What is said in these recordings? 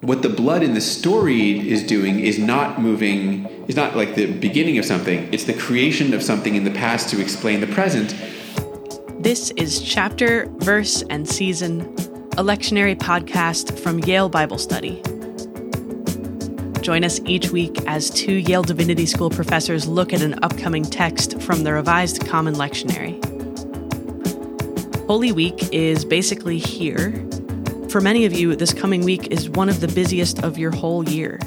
what the blood in the story is doing is not moving, is not like the beginning of something, it's the creation of something in the past to explain the present. This is Chapter, Verse, and Season, a lectionary podcast from Yale Bible Study. Join us each week as two Yale Divinity School professors look at an upcoming text from the Revised Common Lectionary. Holy Week is basically here. For many of you, this coming week is one of the busiest of your whole year.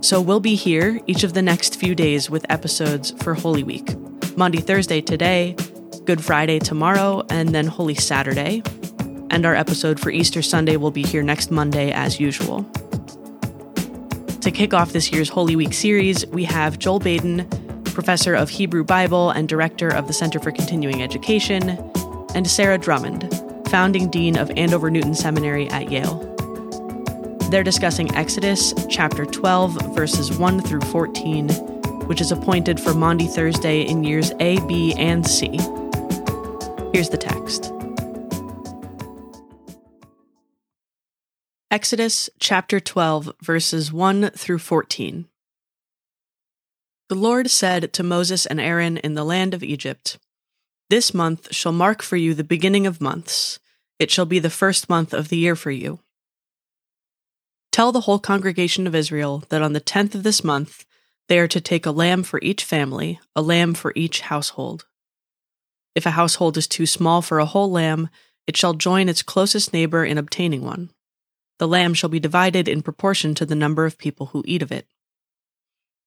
So we'll be here each of the next few days with episodes for Holy Week. Maundy, Thursday today, Good Friday tomorrow, and then Holy Saturday. And our episode for Easter Sunday will be here next Monday as usual. To kick off this year's Holy Week series, we have Joel Baden, professor of Hebrew Bible and director of the Center for Continuing Education, and Sarah Drummond, founding dean of Andover Newton Seminary at Yale. They're discussing Exodus chapter 12, verses 1 through 14, which is appointed for Maundy Thursday in years A, B, and C. Here's the text. Exodus chapter 12, verses 1 through 14. The Lord said to Moses and Aaron in the land of Egypt, This month shall mark for you the beginning of months. It shall be the first month of the year for you. Tell the whole congregation of Israel that on the tenth of this month they are to take a lamb for each family, a lamb for each household. If a household is too small for a whole lamb, it shall join its closest neighbor in obtaining one. The lamb shall be divided in proportion to the number of people who eat of it.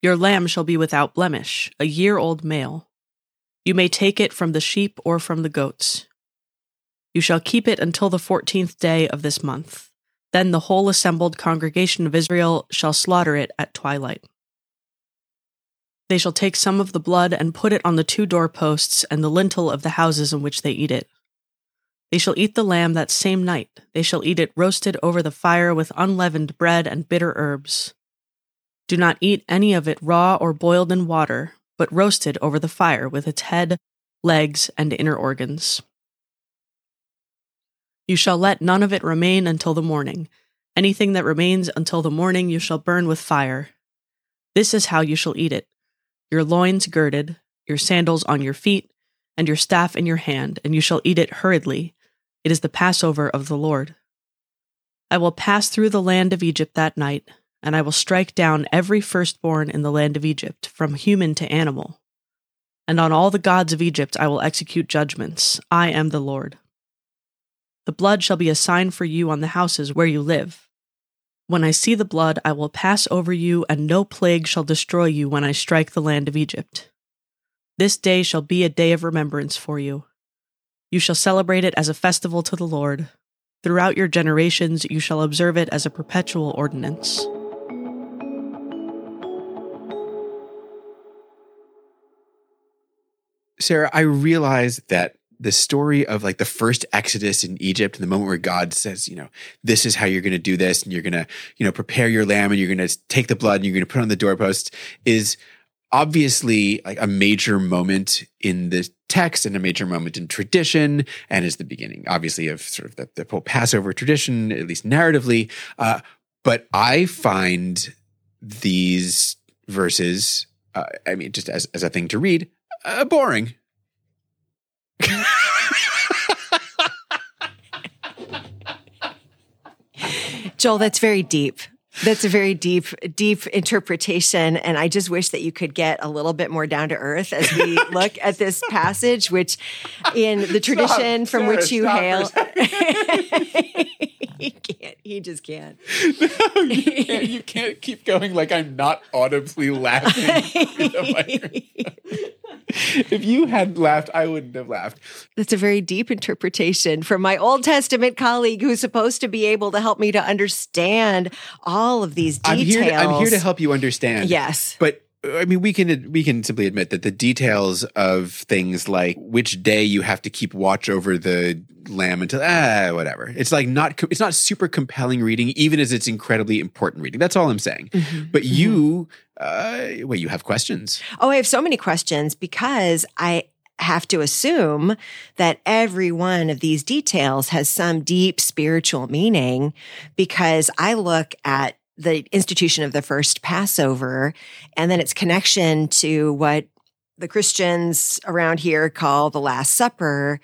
Your lamb shall be without blemish, a year old male. You may take it from the sheep or from the goats. You shall keep it until the fourteenth day of this month. Then the whole assembled congregation of Israel shall slaughter it at twilight. They shall take some of the blood and put it on the two doorposts and the lintel of the houses in which they eat it. They shall eat the lamb that same night. They shall eat it roasted over the fire with unleavened bread and bitter herbs. Do not eat any of it raw or boiled in water, but roasted over the fire with its head, legs, and inner organs. You shall let none of it remain until the morning. Anything that remains until the morning you shall burn with fire. This is how you shall eat it your loins girded, your sandals on your feet, and your staff in your hand, and you shall eat it hurriedly it is the Passover of the Lord. I will pass through the land of Egypt that night, and I will strike down every firstborn in the land of Egypt, from human to animal. And on all the gods of Egypt I will execute judgments. I am the Lord. The blood shall be a sign for you on the houses where you live. When I see the blood, I will pass over you, and no plague shall destroy you when I strike the land of Egypt. This day shall be a day of remembrance for you you shall celebrate it as a festival to the Lord. Throughout your generations, you shall observe it as a perpetual ordinance. Sarah, I realize that the story of like the first exodus in Egypt and the moment where God says, you know, this is how you're going to do this and you're going to, you know, prepare your lamb and you're going to take the blood and you're going to put on the doorpost is obviously like a major moment in the text and a major moment in tradition and is the beginning obviously of sort of the, the whole passover tradition at least narratively. Uh, but i find these verses uh, i mean just as, as a thing to read uh, boring Joel, that's very deep. That's a very deep, deep interpretation. And I just wish that you could get a little bit more down to earth as we look at this passage, which in the tradition stop, from Sarah, which you hail. he can't. He just can't. No, you can't. You can't keep going like I'm not audibly laughing. if you hadn't laughed, I wouldn't have laughed. That's a very deep interpretation from my Old Testament colleague who's supposed to be able to help me to understand all of these details. I'm here to, I'm here to help you understand. Yes. But I mean, we can we can simply admit that the details of things like which day you have to keep watch over the lamb until ah whatever. It's like not it's not super compelling reading, even as it's incredibly important reading. That's all I'm saying. Mm-hmm. But you, mm-hmm. uh, wait, you have questions? Oh, I have so many questions because I have to assume that every one of these details has some deep spiritual meaning because I look at the institution of the first Passover and then its connection to what the Christians around here call the Last Supper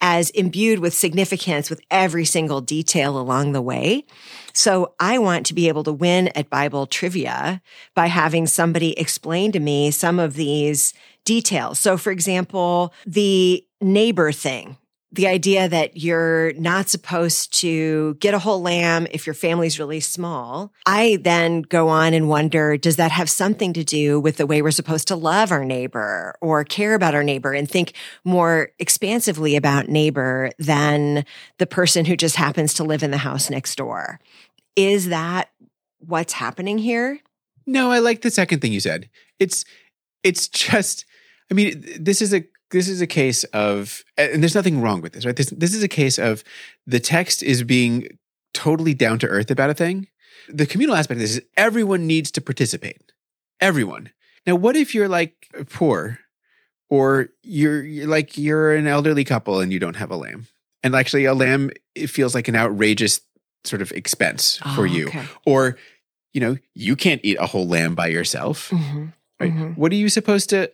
as imbued with significance with every single detail along the way. So I want to be able to win at Bible trivia by having somebody explain to me some of these details. So for example, the neighbor thing, the idea that you're not supposed to get a whole lamb if your family's really small. I then go on and wonder, does that have something to do with the way we're supposed to love our neighbor or care about our neighbor and think more expansively about neighbor than the person who just happens to live in the house next door? Is that what's happening here? No, I like the second thing you said. It's it's just I mean, this is a this is a case of and there's nothing wrong with this, right? This this is a case of the text is being totally down to earth about a thing. The communal aspect of this is everyone needs to participate. Everyone. Now, what if you're like poor or you're, you're like you're an elderly couple and you don't have a lamb? And actually a lamb it feels like an outrageous sort of expense Oh, for you. okay. Or you know, you can't eat a whole lamb by yourself. Mhm. Right? Mhm. What are you supposed to?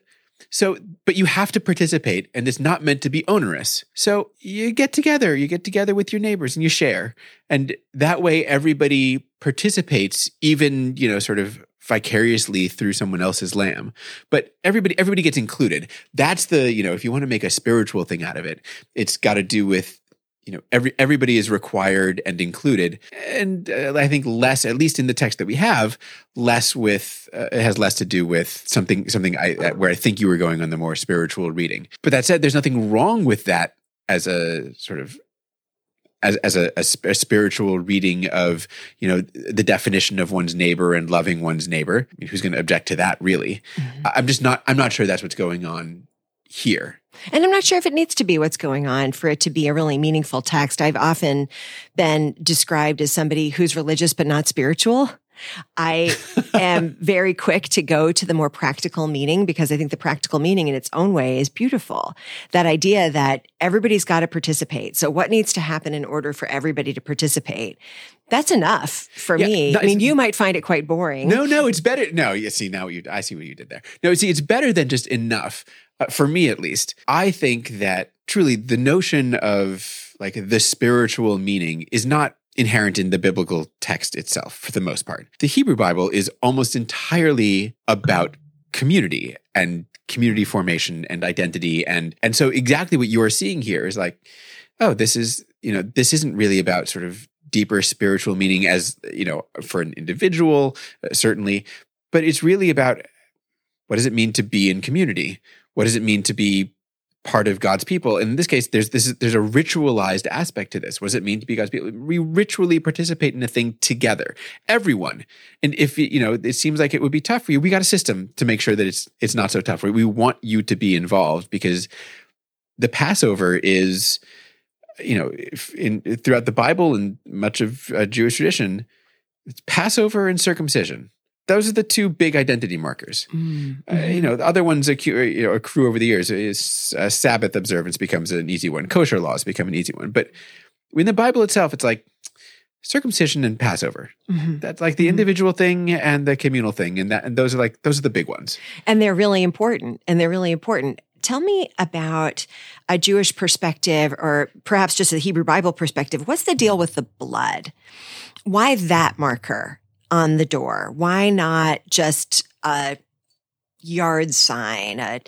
So, but you have to participate, and it's not meant to be onerous. So you get together, you get together with your neighbors, and you share, and that way everybody participates, even you know, sort of vicariously through someone else's lamb. But everybody, everybody gets included. That's the you know, if you want to make a spiritual thing out of it, it's got to do with you know every everybody is required and included. And uh, i think less at least in the text that we have less with uh, it has less to do with something something I, uh, where i think you were going on the more spiritual reading. But that said there's nothing wrong with that as a sort of as, as a, a, sp- a spiritual reading of you know the definition of one's neighbor and loving one's neighbor. I mean, who's going to object to that really? I- i'm just not i'm not sure that's what's going on here And I'm not sure if it needs to be what's going on for it to be a really meaningful text. I've often been described as somebody who's religious but not spiritual. I am very quick to go to the more practical meaning because I think the practical meaning in its own way is beautiful. That idea that everybody's got to participate. So what needs to happen in order for everybody to participate? That's enough for Yeah, me. I mean, you might find it quite boring. No, no, it's better. No, you see now you I see what you did there. No, see, it's better than just enough uh, for me at least. I think that truly the notion of like the spiritual meaning is not inherent in the biblical text itself for the most part. The Hebrew Bible is almost entirely about community and community formation and identity and and so exactly what you are seeing here is like oh this is you know this isn't really about sort of deeper spiritual meaning as you know for an individual uh, certainly but it's really about what does it mean to be in community what does it mean to be part of god's people. In this case there's this there's a ritualized aspect to this. What does it mean to be god's people? We ritually participate in a thing together. Everyone. And if you know it seems like it would be tough for you we got a system to make sure that it's it's not so tough we want you to be involved because the passover is you know in throughout the bible and much of uh, jewish tradition it's passover and circumcision those are the two big identity markers Mm, uh, you know the other ones accrue, you know, accrue over the years is uh, sabbath observance becomes an easy one kosher laws become an easy one but in the bible itself it's like circumcision and passover mhm. that's like the Mhm. individual thing and the communal thing and that and those are like those are the big ones And they're really important. And they're really important. Tell me about a Jewish perspective, or perhaps just a Hebrew Bible perspective. What's the deal with the blood? Why that marker on the door? Why not just a yard sign, a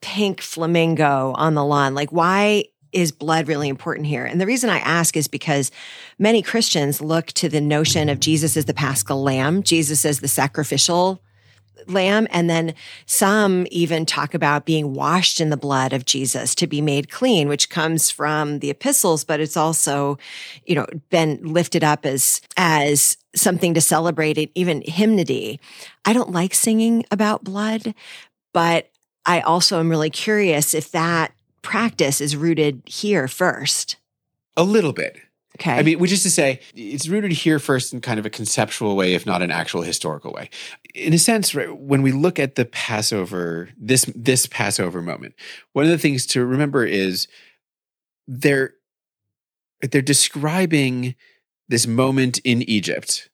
pink flamingo on the lawn? Like, why is blood really important here? And the reason I ask is because many Christians look to the notion of Jesus as the paschal lamb, Jesus as the sacrificial lamb. And then some even talk about being washed in the blood of Jesus to be made clean, which comes from the epistles, but it's also, you know, been lifted up as, as something to celebrate it, even hymnody. I don't like singing about blood, but I also am really curious if that practice is rooted here first. a little bit Okay. I mean, which is to say, it's rooted here first in kind of a conceptual way, if not an actual historical way. In a sense, right, when we look at the Passover, this this Passover moment, one of the things to remember is they're they're describing this moment in Egypt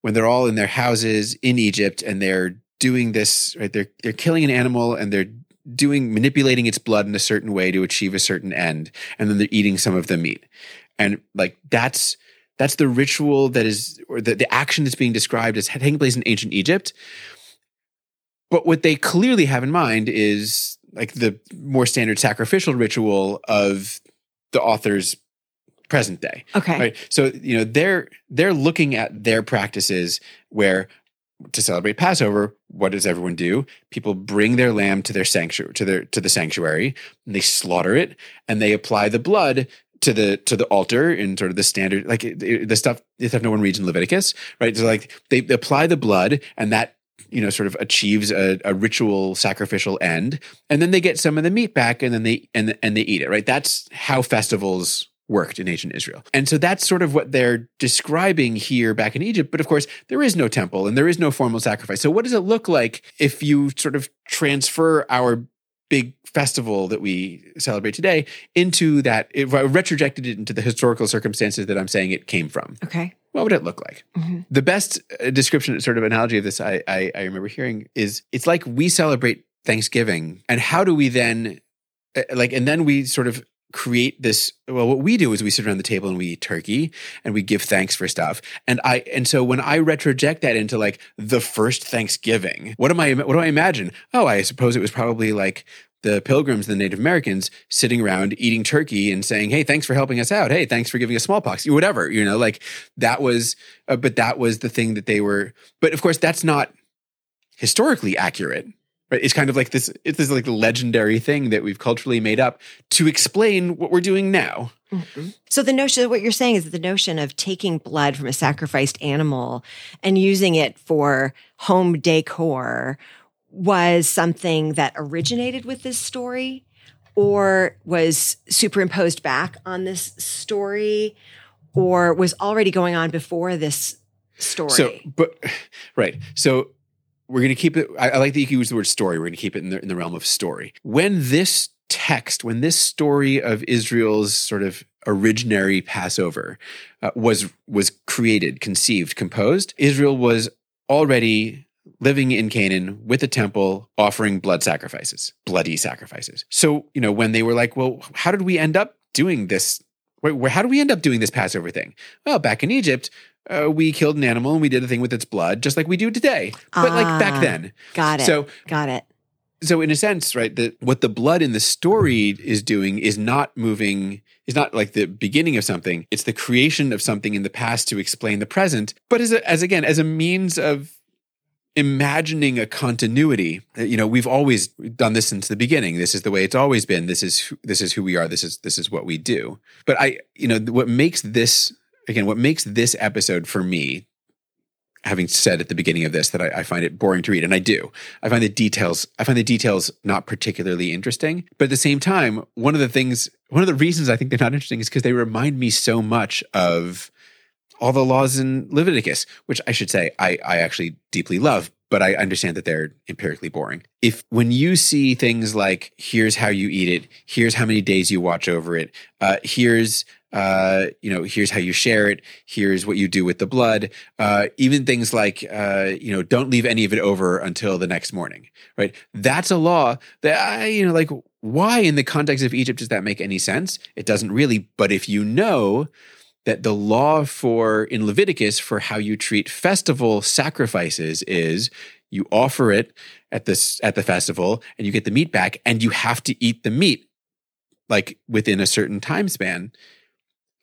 when they're all in their houses in Egypt and they're doing this, right? They're they're killing an animal and they're doing manipulating its blood in a certain way to achieve a certain end, and then they're eating some of the meat. And like that's that's the ritual that is or the, the action that's being described as taking place in ancient Egypt. But what they clearly have in mind is like the more standard sacrificial ritual of the author's present day. Okay. Right. So, you know, they're they're looking at their practices where to celebrate Passover, what does everyone do? People bring their lamb to their sanctuary to their to the sanctuary, and they slaughter it and they apply the blood to the to the altar in sort of the standard like the stuff the stuff no one reads in Leviticus, right? So like they apply the blood and that you know sort of achieves a, a, ritual sacrificial end and then they get some of the meat back and then they and and they eat it right that's how festivals worked in ancient Israel. And so that's sort of what they're describing here back in Egypt. But of course, there is no temple and there is no formal sacrifice. So what does it look like if you sort of transfer our big festival that we celebrate today into that, if I retrojected it into the historical circumstances that I'm saying it came from? Okay. What would it look like? Mm-hmm. The best uh, description, sort of analogy of this I, I, I remember hearing is it's like we celebrate Thanksgiving. And how do we then uh, like and then we sort of create this well what we do is we sit around the table and we eat turkey and we give thanks for stuff. And i and so when i retroject that into like the first thanksgiving what am i what do i imagine? Oh i suppose it was probably like the pilgrims the native americans sitting around eating turkey and saying hey thanks for helping us out. Hey thanks for giving us smallpox whatever you know like that was uh, but that was the thing that they were but of course that's not historically accurate Right? It's kind of like this, it's this like legendary thing that we've culturally made up to explain what we're doing now. Mm-hmm. So the notion, what you're saying is that the notion of taking blood from a sacrificed animal and using it for home decor was something that originated with this story or was superimposed back on this story or was already going on before this story. So, but right. So we're going to keep it. I, I, like that you use the word story. We're going to keep it in the, in the realm of story. When this text, when this story of Israel's sort of originary Passover uh, was was created, conceived, composed, Israel was already living in Canaan with a temple offering blood sacrifices, bloody sacrifices. So, you know, when they were like, well, how did we end up doing this? Where, how do we end up doing this Passover thing? Well, back in Egypt, uh, we killed an animal and we did a thing with its blood, just like we do today, but like back ah, then. Got it. So got it. So in a sense, right, that what the blood in the story is doing is not moving, is not like the beginning of something. It's the creation of something in the past to explain the present, but as a, as again as a means of imagining a continuity you know we've always done this since the beginning this is the way it's always been this is this is who we are this is this is what we do but i you know what makes this again, what makes this episode for me, having said at the beginning of this that I, I, find it boring to read, and I do, I find the details, I find the details not particularly interesting. But at the same time, one of the things, one of the reasons I think they're not interesting is because they remind me so much of all the laws in Leviticus, which I should say I, I actually deeply love, but I understand that they're empirically boring. If when you see things like here's how you eat it, here's how many days you watch over it, uh, here's uh, you know, here's how you share it. Here's what you do with the blood. Uh, even things like, uh, you know, don't leave any of it over until the next morning, right? That's a law that I, you know, like, why in the context of Egypt does that make any sense? It doesn't really. But if you know that the law for in Leviticus for how you treat festival sacrifices is you offer it at this at the festival and you get the meat back and you have to eat the meat like within a certain time span.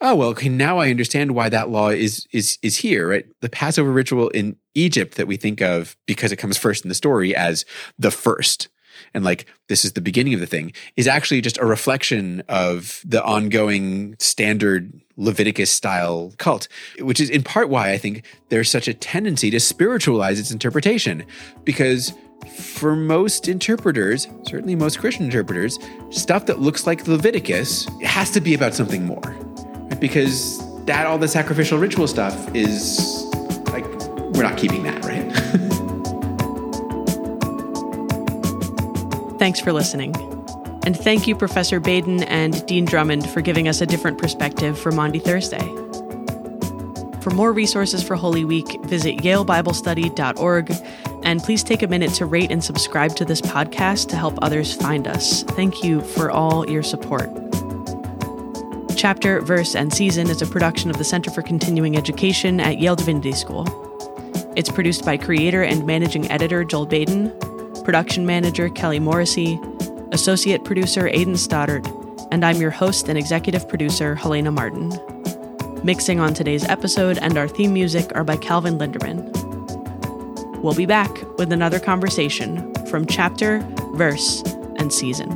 Oh well okay now i understand why that law is is is here right? The passover ritual in egypt that we think of because it comes first in the story as the first and like this is the beginning of the thing is actually just a reflection of the ongoing standard leviticus style cult which is in part why i think there's such a tendency to spiritualize its interpretation because for most interpreters, certainly most Christian interpreters, stuff that looks like Leviticus has to be about something more because that all the sacrificial ritual stuff is like we're not keeping that, right? Thanks for listening. And thank you, Professor Baden and Dean Drummond, for giving us a different perspective for Maundy Thursday. For more resources for Holy Week, visit yalebiblestudy.org and please take a minute to rate and subscribe to this podcast to help others find us. Thank you for all your support. Chapter, Verse, and Season is a production of the Center for Continuing Education at Yale Divinity School. It's produced by creator and managing editor Joel Baden, production manager Kelly Morrissey, associate producer Aidan Stoddard, and I'm your host and executive producer Helena Martin. Mixing on today's episode and our theme music are by Calvin Linderman. We'll be back with another conversation from chapter, verse, and season.